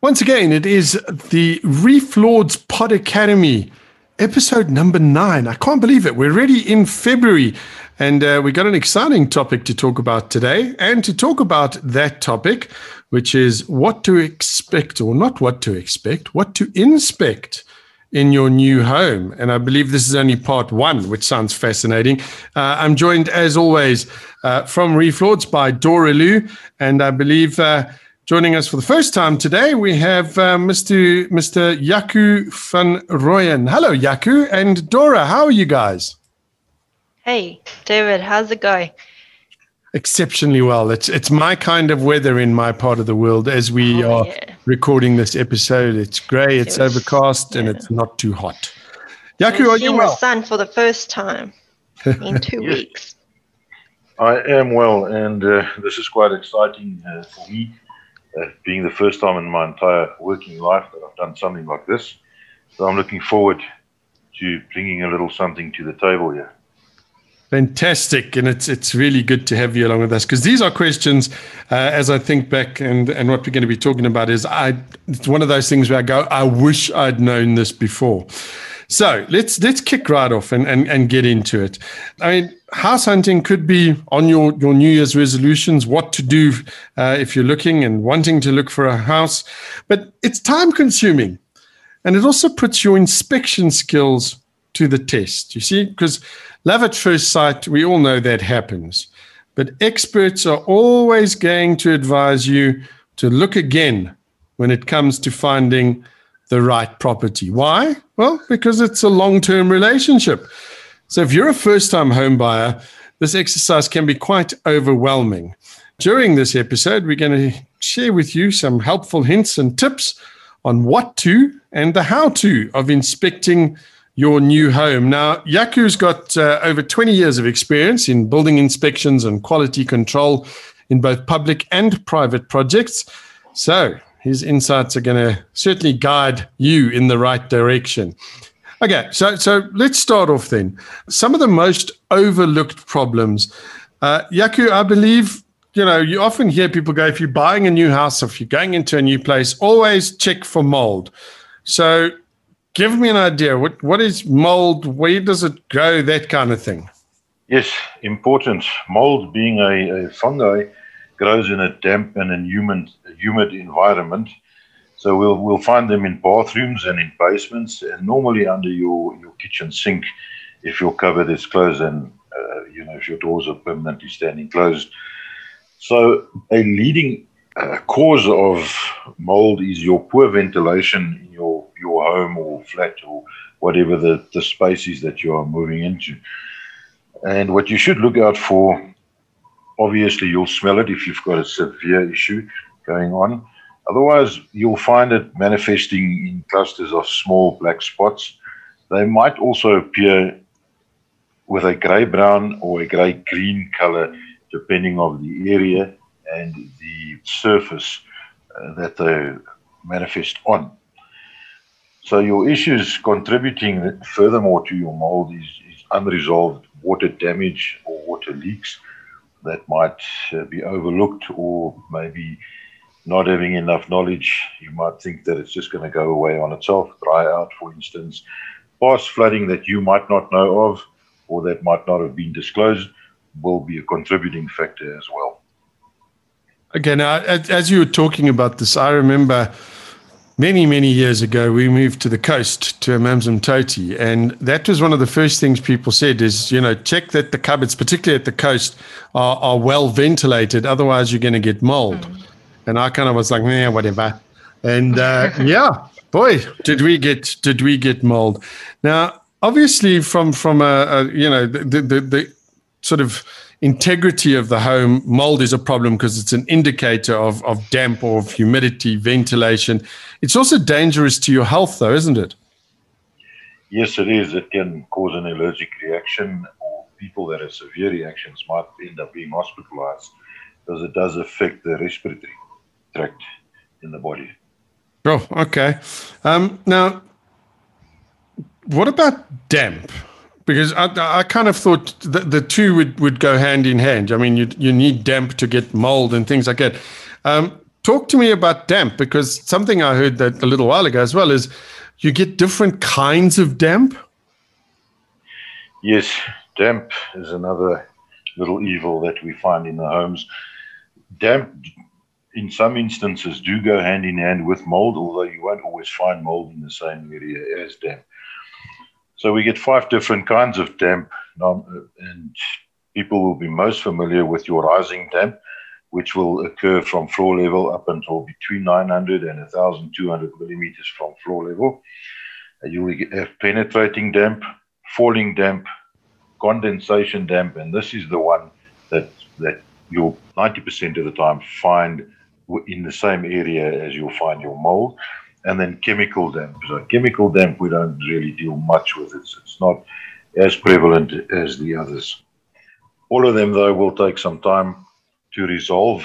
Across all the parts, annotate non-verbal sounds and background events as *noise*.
Once again, it is the Reef Lords Pod Academy, episode number nine. I can't believe it. We're already in February, and uh, we got an exciting topic to talk about today. And to talk about that topic, which is what to expect, or not what to expect, what to inspect in your new home. And I believe this is only part one, which sounds fascinating. Uh, I'm joined, as always, uh, from Reef Lords by Dora Lou, and I believe. Joining us for the first time today, we have uh, Mr. Mr. Jaco van Royen. Hello, Jaco and Dora. How are you guys? Hey, David. How's it going? Exceptionally well. It's it's my kind of weather in my part of the world as we oh, are yeah. recording this episode. It's grey, it's overcast, yeah. and it's not too hot. Jaco, are you well? the sun for the first time in *laughs* two yes. weeks. I am well, and uh, this is quite exciting uh, for me being the first time in my entire working life that I've done something like this. So I'm looking forward to bringing a little something to the table here. Fantastic, and it's it's really good to have you along with us because these are questions. Uh, as I think back, and and what we're going to be talking about is I. It's one of those things where I go, I wish I'd known this before. So let's let's kick right off and, and, and get into it. I mean, house hunting could be on your, your New Year's resolutions, what to do uh, if you're looking and wanting to look for a house, but it's time consuming. And it also puts your inspection skills to the test, you see, because love at first sight, we all know that happens. But experts are always going to advise you to look again when it comes to finding the right property. Why? Well, because it's a long term relationship. So if you're a first time home buyer, this exercise can be quite overwhelming. During this episode, we're going to share with you some helpful hints and tips on what to and the how to of inspecting your new home. Now, Jaco's got uh, over 20 years of experience in building inspections and quality control in both public and private projects. So, his insights are going to certainly guide you in the right direction. Okay, so so let's start off then. Some of the most overlooked problems, uh, Jaco, I believe you know you often hear people go if you're buying a new house, if you're going into a new place, always check for mold. So, give me an idea. What what is mold? Where does it grow? That kind of thing. Yes, important. Mold being a, a fungi grows in a damp and a humid, humid environment. So we'll we'll find them in bathrooms and in basements, and normally under your, your kitchen sink, if your cupboard is closed and uh, you know if your doors are permanently standing closed. So a leading uh, cause of mold is your poor ventilation in your your home or flat or whatever the, the space is that you are moving into. And what you should look out for obviously you'll smell it if you've got a severe issue going on. Otherwise, you'll find it manifesting in clusters of small black spots. They might also appear with a grey brown or a grey green color, depending on the area and the surface uh, that they manifest on. So your issues contributing furthermore to your mold is, is unresolved water damage or water leaks that might uh, be overlooked or maybe not having enough knowledge. You might think that it's just going to go away on itself, dry out, for instance. Past flooding that you might not know of or that might not have been disclosed will be a contributing factor as well. Okay, now, as you were talking about this, I remember many, many years ago, we moved to the coast to Amanzimtoti. And that was one of the first things people said is, you know, check that the cupboards, particularly at the coast, are, are well ventilated. Otherwise, you're going to get mold. Mm. And I kind of was like, yeah, whatever. And uh, *laughs* yeah, boy, did we get did we get mold? Now, obviously, from from a, a you know the, the the sort of integrity of the home, mold is a problem because it's an indicator of, of damp or of humidity, ventilation. It's also dangerous to your health, though, isn't it? Yes, it is. It can cause an allergic reaction, or people that have severe reactions might end up being hospitalized because it does affect the respiratory tract in the body. Oh, okay. Um, now, what about damp? because I, I kind of thought the, the two would, would go hand in hand. I mean, you you need damp to get mold and things like that. Um, talk to me about damp because something I heard that a little while ago as well is you get different kinds of damp. Yes, damp is another little evil that we find in the homes. Damp, in some instances, do go hand in hand with mold, although you won't always find mold in the same area as damp. So we get five different kinds of damp, um, and people will be most familiar with your rising damp, which will occur from floor level up until between 900 and 1,200 millimeters from floor level. You will have penetrating damp, falling damp, condensation damp, and this is the one that that you'll 90% of the time find in the same area as you'll find your mold. And then chemical damp. So chemical damp, we don't really deal much with it. It's not as prevalent as the others. All of them, though, will take some time to resolve,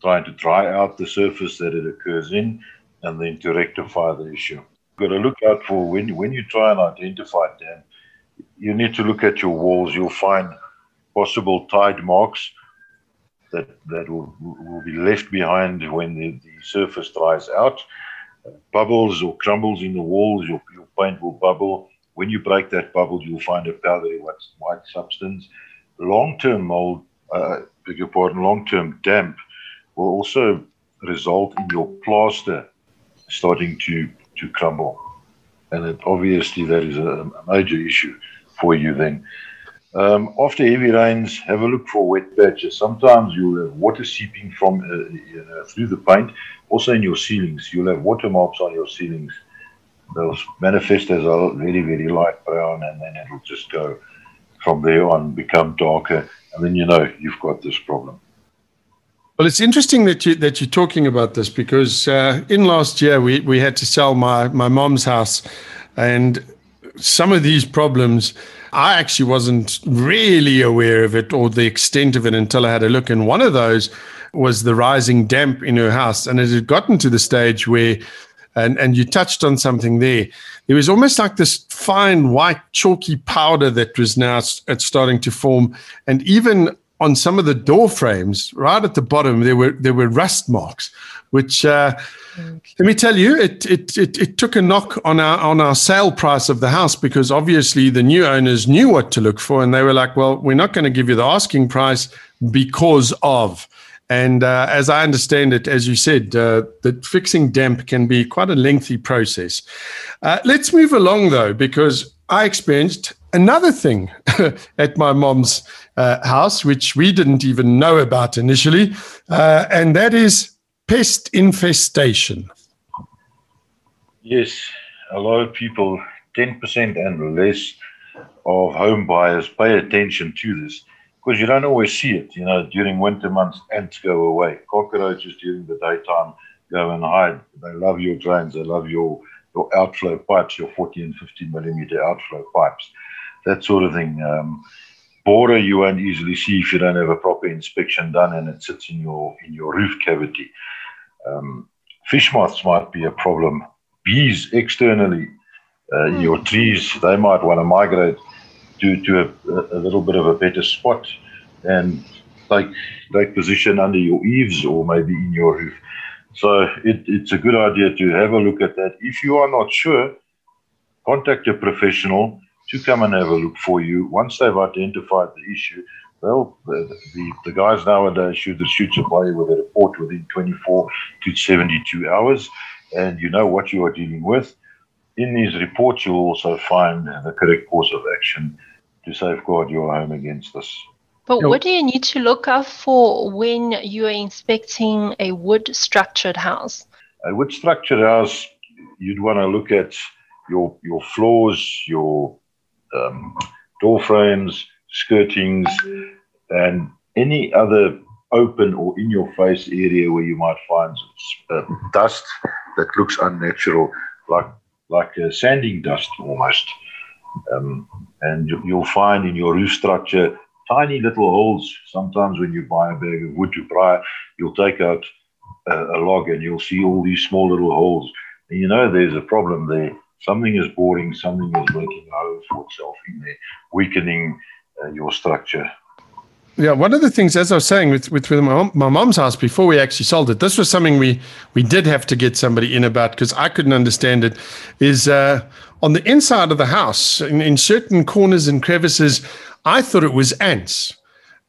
trying to dry out the surface that it occurs in, and then to rectify the issue. You've got to look out for when, when you try and identify damp, you need to look at your walls. You'll find possible tide marks that, that will, will be left behind when the, the surface dries out. Bubbles or crumbles in the walls, your, your paint will bubble. When you break that bubble, you'll find a powdery white, white substance. Long term mold, uh, beg your pardon, long term damp will also result in your plaster starting to, to crumble. And it, obviously, that is a, a major issue for you then. Um, after heavy rains, have a look for wet patches. Sometimes you'll have water seeping from uh, know, through the paint. Also in your ceilings, you'll have water marks on your ceilings. They'll manifest as a very, very light brown, and then it'll just go from there on, become darker, and then you know you've got this problem. Well, it's interesting that you that you're talking about this because uh, in last year we we had to sell my my mom's house, and some of these problems, I actually wasn't really aware of it or the extent of it until I had a look. And one of those was the rising damp in her house. And it had gotten to the stage where, and, and you touched on something there, it was almost like this fine white chalky powder that was now starting to form. And even on some of the door frames, right at the bottom, there were there were rust marks, which uh, let me tell you, it, it, it, it, took a knock on our, on our sale price of the house because obviously the new owners knew what to look for. And they were like, well, we're not going to give you the asking price because of. And uh, as I understand it, as you said, uh, that fixing damp can be quite a lengthy process. Uh, let's move along though, because I experienced another thing *laughs* at my mom's uh, house, which we didn't even know about initially, uh, and that is pest infestation. Yes, a lot of people, 10% and less of home buyers pay attention to this because you don't always see it. You know, during winter months, ants go away. Cockroaches during the daytime go and hide. They love your drains. They love your, your outflow pipes, your 40 and 50 millimeter outflow pipes, that sort of thing. Um, borer you won't easily see if you don't have a proper inspection done and it sits in your in your roof cavity. Um, fish moths might be a problem. Bees externally, uh, mm. your trees, they might want to migrate to, to a, a, little bit of a better spot and take, take position under your eaves or maybe in your roof. So it, it's a good idea to have a look at that. If you are not sure, contact a professional to come and have a look for you. Once they've identified the issue, well, the, the, the, guys nowadays shoot the shoot supply with a report within 24 to 72 hours, and you know what you are dealing with. In these reports, you'll also find the correct course of action to safeguard your home against this. But what do you need to look out for when you are inspecting a wood structured house? A wood structured house, you'd want to look at your your floors, your um, door frames, skirtings, and any other open or in your face area where you might find uh, dust that looks unnatural, like like a sanding dust almost. Um, and you, will find in your roof structure tiny little holes. Sometimes when you buy a bag of wood to pry, you'll take out a, a log and you'll see all these small little holes. And you know there's a problem there. Something is boring, something is making a for itself in there, weakening uh, your structure. Yeah, one of the things, as I was saying, with with, with my, my mom's house before we actually sold it, this was something we we did have to get somebody in about because I couldn't understand it. Is uh, on the inside of the house, in, in certain corners and crevices, I thought it was ants.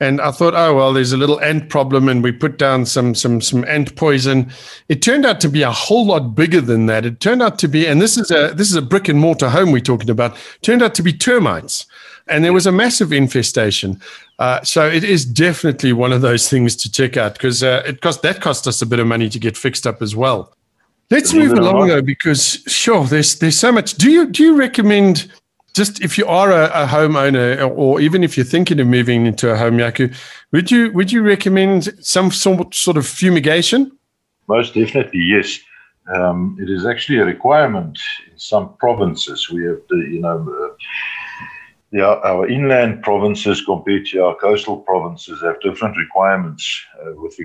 And I thought, oh well, there's a little ant problem, and we put down some some some ant poison. It turned out to be a whole lot bigger than that. It turned out to be, and this is a this is a brick and mortar home we're talking about. Turned out to be termites, and there was a massive infestation. Uh, so it is definitely one of those things to check out because uh, it cost that cost us a bit of money to get fixed up as well. Let's move along though, because sure, there's there's so much. Do you do you recommend just if you are a, a, homeowner or even if you're thinking of moving into a home Jaco would you would you recommend some sort sort of fumigation? Most definitely yes. Um, it is actually a requirement in some provinces. We have the you know uh, our inland provinces compared to our coastal provinces have different requirements uh, with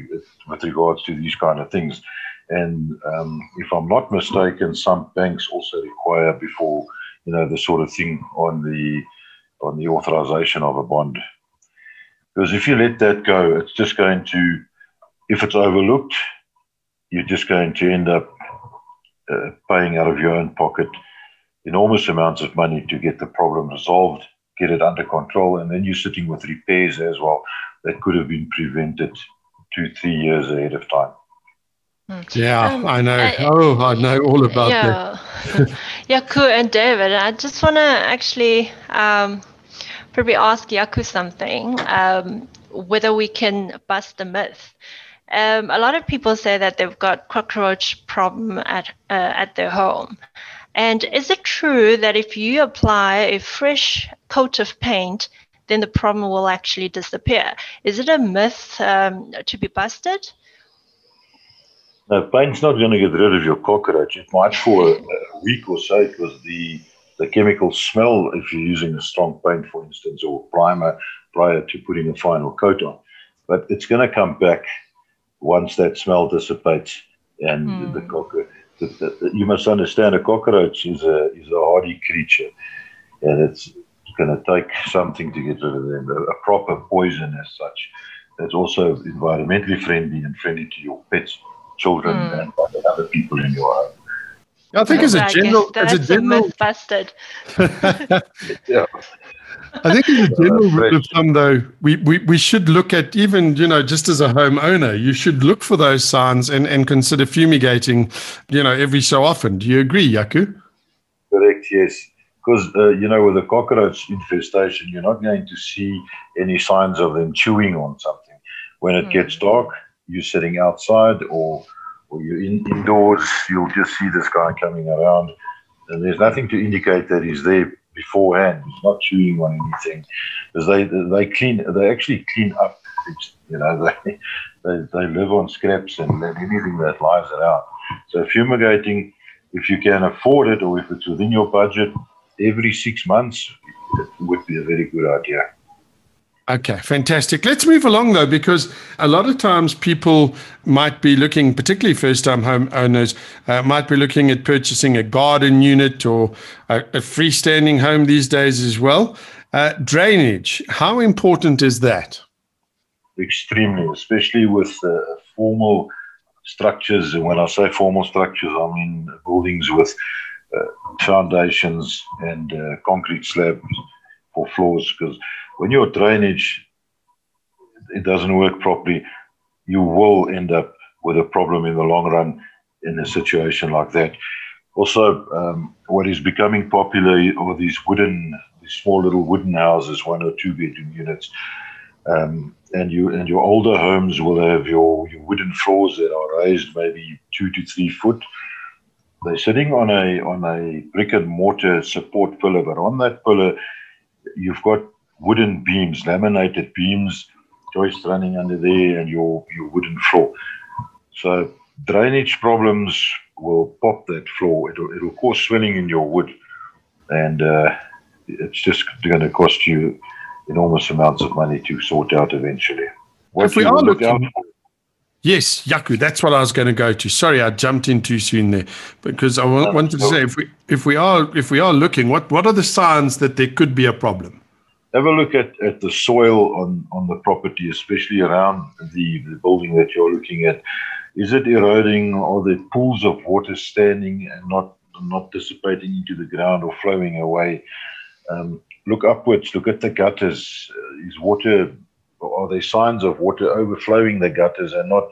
with regards to these kind of things. And um, if I'm not mistaken, some banks also require before you know, the sort of thing on the on the authorization of a bond. Because if you let that go, it's just going to, if it's overlooked, you're just going to end up uh, paying out of your own pocket enormous amounts of money to get the problem resolved, get it under control, and then you're sitting with repairs as well that could have been prevented two, three years ahead of time. Hmm. Yeah, um, I know. Uh, oh, I know all about yeah. that. yeah, cool. And David, I just want to actually um, probably ask Jaco something, um, whether we can bust the myth. Um, a lot of people say that they've got cockroach problem at uh, at their home. And is it true that if you apply a fresh coat of paint, then the problem will actually disappear? Is it a myth um, to be busted? No, paint's not going to get rid of your cockroach. It might for a, week or so because the the chemical smell if you're using a strong paint, for instance, or primer prior to putting a final coat on. But it's going to come back once that smell dissipates and mm. the cockroach. You must understand a cockroach is a is a hardy creature, and it's going to take something to get rid of them. A, a proper poison as such. That's also environmentally friendly and friendly to your pets children mm. and other people in your home. I think as a general, as a general, busted. *laughs* yeah. I think as a *laughs* general rule of thumb, though, we, we, we should look at even, you know, just as a homeowner, you should look for those signs and, and consider fumigating, you know, every so often. Do you agree, Jaco? Correct, yes. Because, uh, you know, with a cockroach infestation, you're not going to see any signs of them chewing on something. When it mm. gets dark, you sitting outside or or you're in, indoors, you'll just see this guy coming around, and there's nothing to indicate that he's there beforehand. He's not chewing on anything, because they they clean they actually clean up. You know *laughs* they they, they live on scraps and anything that lies around. So fumigating, if you can afford it or if it's within your budget, every six months would be a very good idea. Okay, fantastic. Let's move along though, because a lot of times people might be looking, particularly first time homeowners, uh, might be looking at purchasing a garden unit or a, a freestanding home these days as well. Uh, drainage, how important is that? Extremely, especially with uh, formal structures. And when I say formal structures, I mean buildings with uh, foundations and uh, concrete slabs for floors, because when your drainage it doesn't work properly, you will end up with a problem in the long run in a situation like that. Also, um, what is becoming popular are these wooden, these small little wooden houses, one or two bedroom units. Um, and you and your older homes will have your, your wooden floors that are raised maybe two to three foot. They're sitting on a on a brick and mortar support pillar, but on that pillar, you've got wooden beams, laminated beams, joists running under there, and your, your wooden floor. So drainage problems will pop that floor. It'll, it'll cause swelling in your wood, and uh, it's just going to cost you enormous amounts of money to sort out eventually. What if we are looking, Yes, Jaco, that's what I was going to go to. Sorry, I jumped in too soon there because I wanted to say if we if we are if we are looking, what what are the signs that there could be a problem? Have a look at, at the soil on, on the property, especially around the, the building that you're looking at. Is it eroding? Are there pools of water standing and not not dissipating into the ground or flowing away? Um, look upwards. Look at the gutters. Uh, is water? Are there signs of water overflowing the gutters and not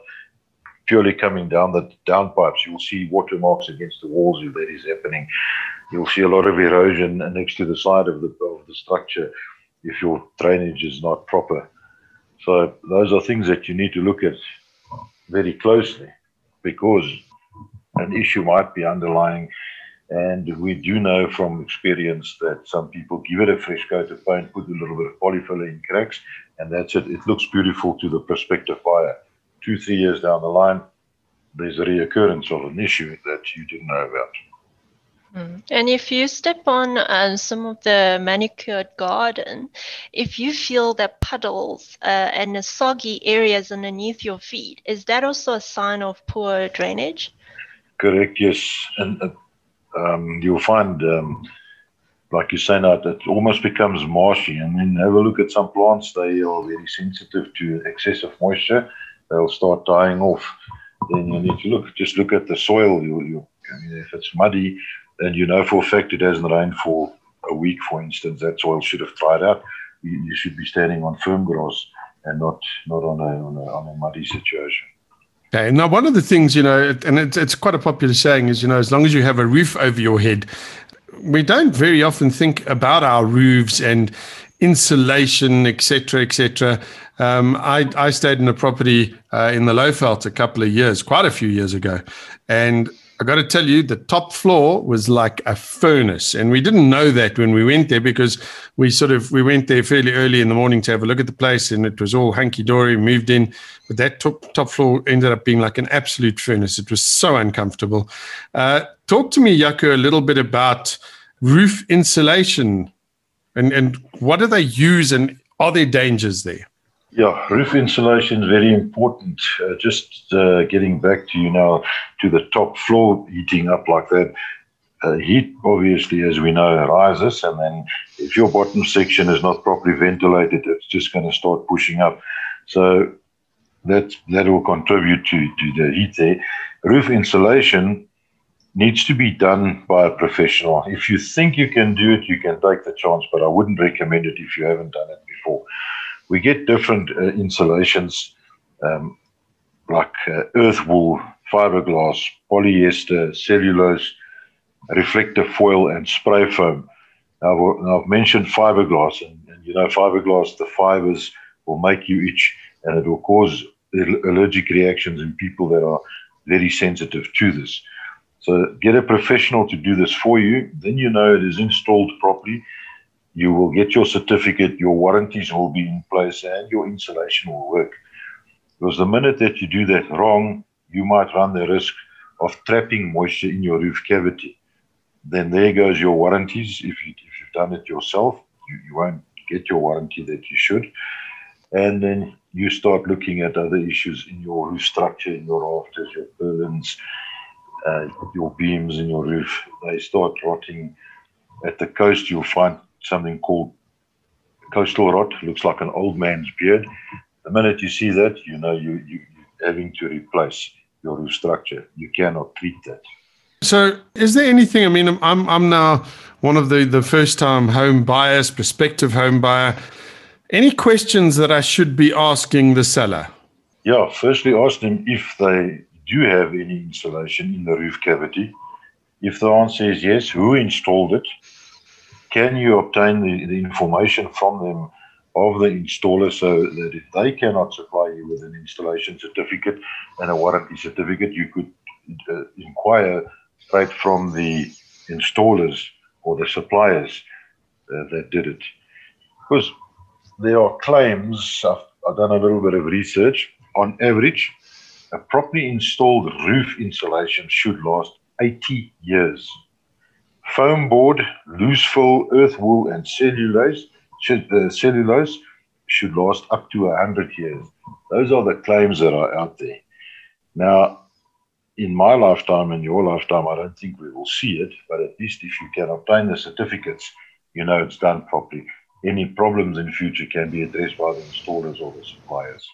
purely coming down the downpipes? You'll see watermarks against the walls if that is happening. You'll see a lot of erosion next to the side of the of the structure if your drainage is not proper. So those are things that you need to look at very closely because an issue might be underlying. And we do know from experience that some people give it a fresh coat of paint, put a little bit of polyfiller in cracks, and that's it. It looks beautiful to the prospective buyer. Two, three years down the line, there's a reoccurrence of an issue that you didn't know about. Mm. And if you step on uh, some of the manicured garden, if you feel that puddles uh, and the soggy areas underneath your feet, is that also a sign of poor drainage? Correct, yes. And uh, um, you'll find, um, like you say now, that it almost becomes marshy. And then have a look at some plants, they are very sensitive to excessive moisture. They'll start dying off. Then you need to look, just look at the soil. You, you, I mean, if it's muddy, and you know for a fact it hasn't rained for a week, for instance, that soil should have dried out. You, you should be standing on firm grass and not not on a on a, on a muddy situation. Okay. Now, one of the things you know, and it's, it's quite a popular saying, is you know, as long as you have a roof over your head, we don't very often think about our roofs and insulation, etc., etc. Um, I, I stayed in a property uh, in the Lowveld a couple of years, quite a few years ago, and I got to tell you, the top floor was like a furnace, and we didn't know that when we went there because we sort of we went there fairly early in the morning to have a look at the place, and it was all hunky dory. Moved in, but that top top floor ended up being like an absolute furnace. It was so uncomfortable. Uh, talk to me, Jaco, a little bit about roof insulation, and and what do they use, and are there dangers there? Yeah, roof insulation is very important. Uh, just uh, getting back to you now to the top floor heating up like that. Uh, heat, obviously, as we know, rises, and then if your bottom section is not properly ventilated, it's just going to start pushing up. So that that will contribute to, to the heat there. Roof insulation needs to be done by a professional. If you think you can do it, you can take the chance, but I wouldn't recommend it if you haven't done it before we get different uh, insulations um, like uh, earth wool, fiberglass, polyester, cellulose, reflective foil, and spray foam. Now, now I've mentioned fiberglass, and, and, you know, fiberglass, the fibers will make you itch and it will cause allergic reactions in people that are very sensitive to this. So get a professional to do this for you. Then you know it is installed properly you will get your certificate, your warranties will be in place, and your insulation will work. Because the minute that you do that wrong, you might run the risk of trapping moisture in your roof cavity. Then there goes your warranties. If, you, you've done it yourself, you, you won't get your warranty that you should. And then you start looking at other issues in your roof structure, in your rafters, your purlins, uh, your beams in your roof. They start rotting. At the coast, you'll find something called coastal rot. Looks like an old man's beard. The minute you see that, you know you, you, you're having to replace your roof structure. You cannot treat that. So, is there anything? I mean, I'm I'm now one of the the first time home buyers, prospective home buyer. Any questions that I should be asking the seller? Yeah, firstly, ask them if they do have any insulation in the roof cavity. If the answer is yes, who installed it? Can you obtain the, the information from them of the installer so that if they cannot supply you with an installation certificate and a warranty certificate, you could uh, inquire straight from the installers or the suppliers uh, that did it. Because there are claims, I've, I've done a little bit of research, on average, a properly installed roof insulation should last 80 years foam board, loose fill, earth wool, and cellulose should, uh, cellulose should last up to 100 years. Those are the claims that are out there. Now, in my lifetime and your lifetime, I don't think we will see it, but at least if you can obtain the certificates, you know it's done properly. any problems in future can be addressed by the installers or the suppliers.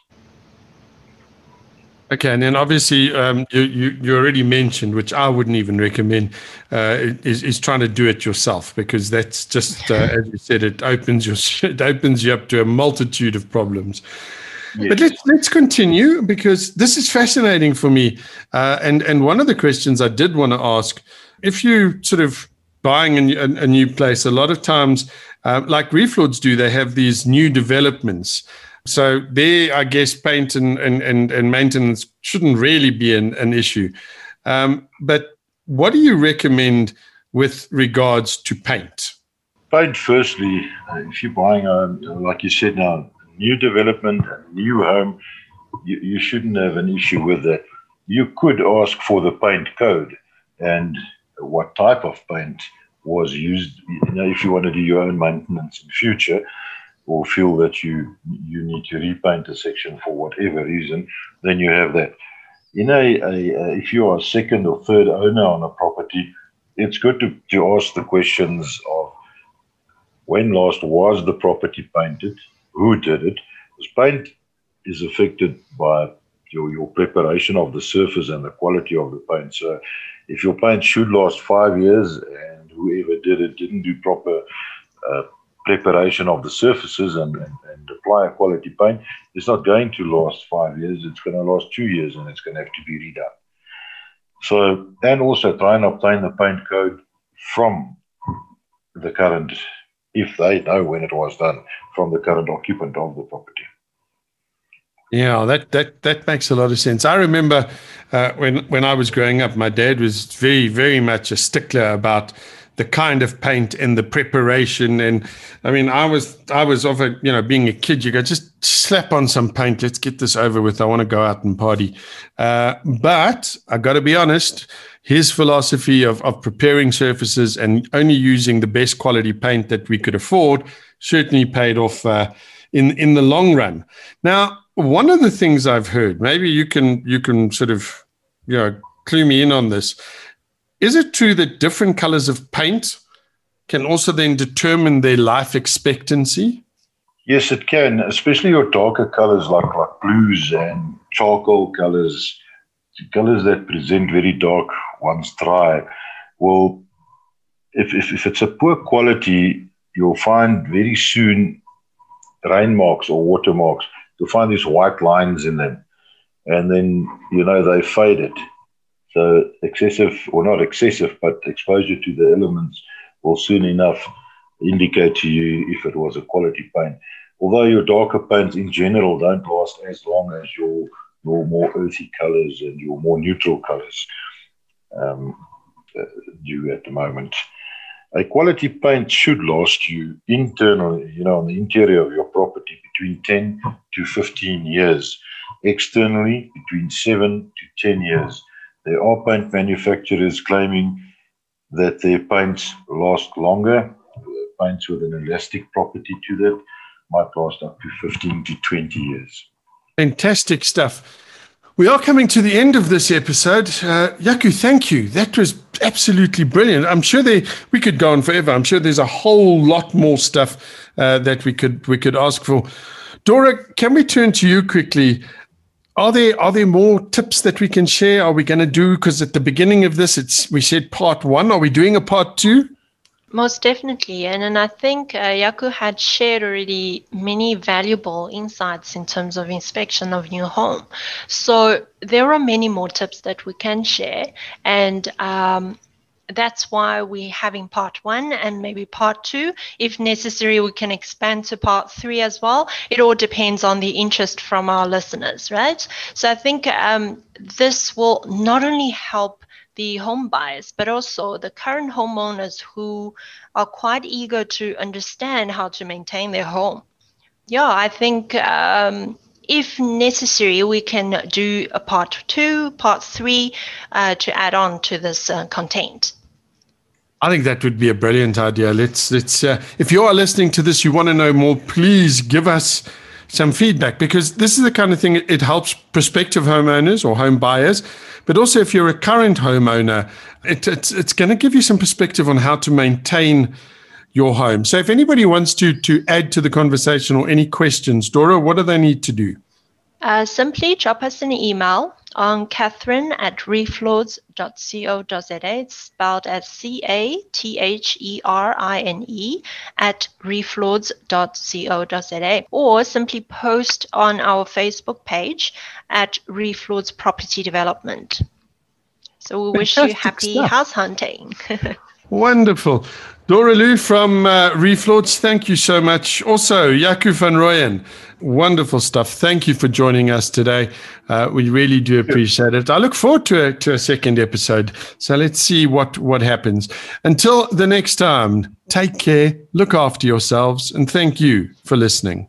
Okay, and then obviously um, you, you, you already mentioned, which I wouldn't even recommend, uh, is, is trying to do it yourself because that's just uh, *laughs* as you said, it opens your *laughs* it opens you up to a multitude of problems. Yes. But let's let's continue because this is fascinating for me. Uh, and and one of the questions I did want to ask, if you sort of buying a, a, a new place, a lot of times, uh, like Reef Lords do, they have these new developments so there, I guess paint and, and, and, and maintenance shouldn't really be an, an issue. Um, but what do you recommend with regards to paint? Paint, firstly, if you're buying, a, like you said now, new development, new home, you, you shouldn't have an issue with that. You could ask for the paint code and what type of paint was used. You know, if you want to do your own maintenance in future, or feel that you you need to repaint a section for whatever reason, then you have that. In a, a, if you are a second or third owner on a property, it's good to, to ask the questions of when last was the property painted, who did it, because paint is affected by your, your preparation of the surface and the quality of the paint. So if your paint should last five years and whoever did it didn't do proper uh, preparation of the surfaces and, and, and, apply a quality paint it's not going to last five years. It's going to last two years and it's going to have to be redone. So, and also try and obtain the paint code from the current, if they know when it was done, from the current occupant of the property. Yeah, that that that makes a lot of sense. I remember uh, when when I was growing up, my dad was very very much a stickler about the kind of paint and the preparation. And I mean, I was I was of a you know being a kid, you go just slap on some paint. Let's get this over with. I want to go out and party. Uh, but I got to be honest. His philosophy of, of preparing surfaces and only using the best quality paint that we could afford certainly paid off uh, in in the long run. Now, one of the things I've heard, maybe you can you can sort of you know clue me in on this is it true that different colors of paint can also then determine their life expectancy? Yes, it can, especially your darker colors like, like blues and charcoal colors, colors that present very dark once dry. Well, if, if, if it's a poor quality, you'll find very soon rain marks or water marks. You'll find these white lines in them. And then, you know, they faded. So excessive, or not excessive, but exposure to the elements will soon enough indicate to you if it was a quality paint. Although your darker paints in general don't last as long as your, your more earthy colors and your more neutral colors um, uh, do at the moment. A quality paint should last you internally, you know, on the interior of your property between 10 to 15 years. Externally, between 7 to 10 years. There are paint manufacturers claiming that their paints last longer. Paints with an elastic property to that might last up to 15 to 20 years. Fantastic stuff. We are coming to the end of this episode. Uh, Jaco, thank you. That was absolutely brilliant. I'm sure there, we could go on forever. I'm sure there's a whole lot more stuff uh, that we could we could ask for. Dora, can we turn to you quickly? Are there are there more tips that we can share? Are we going to do because at the beginning of this, it's we said part one. Are we doing a part two? Most definitely, and and I think uh, Jaco had shared already many valuable insights in terms of inspection of new home. So there are many more tips that we can share, and um, that's why we're having part one and maybe part two. If necessary, we can expand to part three as well. It all depends on the interest from our listeners, right? So I think um, this will not only help the home buyers, but also the current homeowners who are quite eager to understand how to maintain their home. Yeah, I think um, if necessary, we can do a part two, part three uh, to add on to this uh, content. I think that would be a brilliant idea. Let's let's. Uh, if you are listening to this, you want to know more, please give us some feedback because this is the kind of thing it helps prospective homeowners or home buyers, but also if you're a current homeowner, it, it's it's going to give you some perspective on how to maintain your home. So if anybody wants to to add to the conversation or any questions, Dora, what do they need to do? Uh, simply drop us an email on Catherine at reeflords.co.za. It's spelled as C A T H E R I N E at reeflords.co.za or simply post on our Facebook page at Reeflords Property Development. So we wish you happy stuff. house hunting. *laughs* Wonderful. Dora Lou from uh, Reef Lords, thank you so much. Also, Jaco van Royen, wonderful stuff. Thank you for joining us today. Uh, we really do appreciate it. I look forward to a, to a second episode. So let's see what, what happens. Until the next time, take care, look after yourselves, and thank you for listening.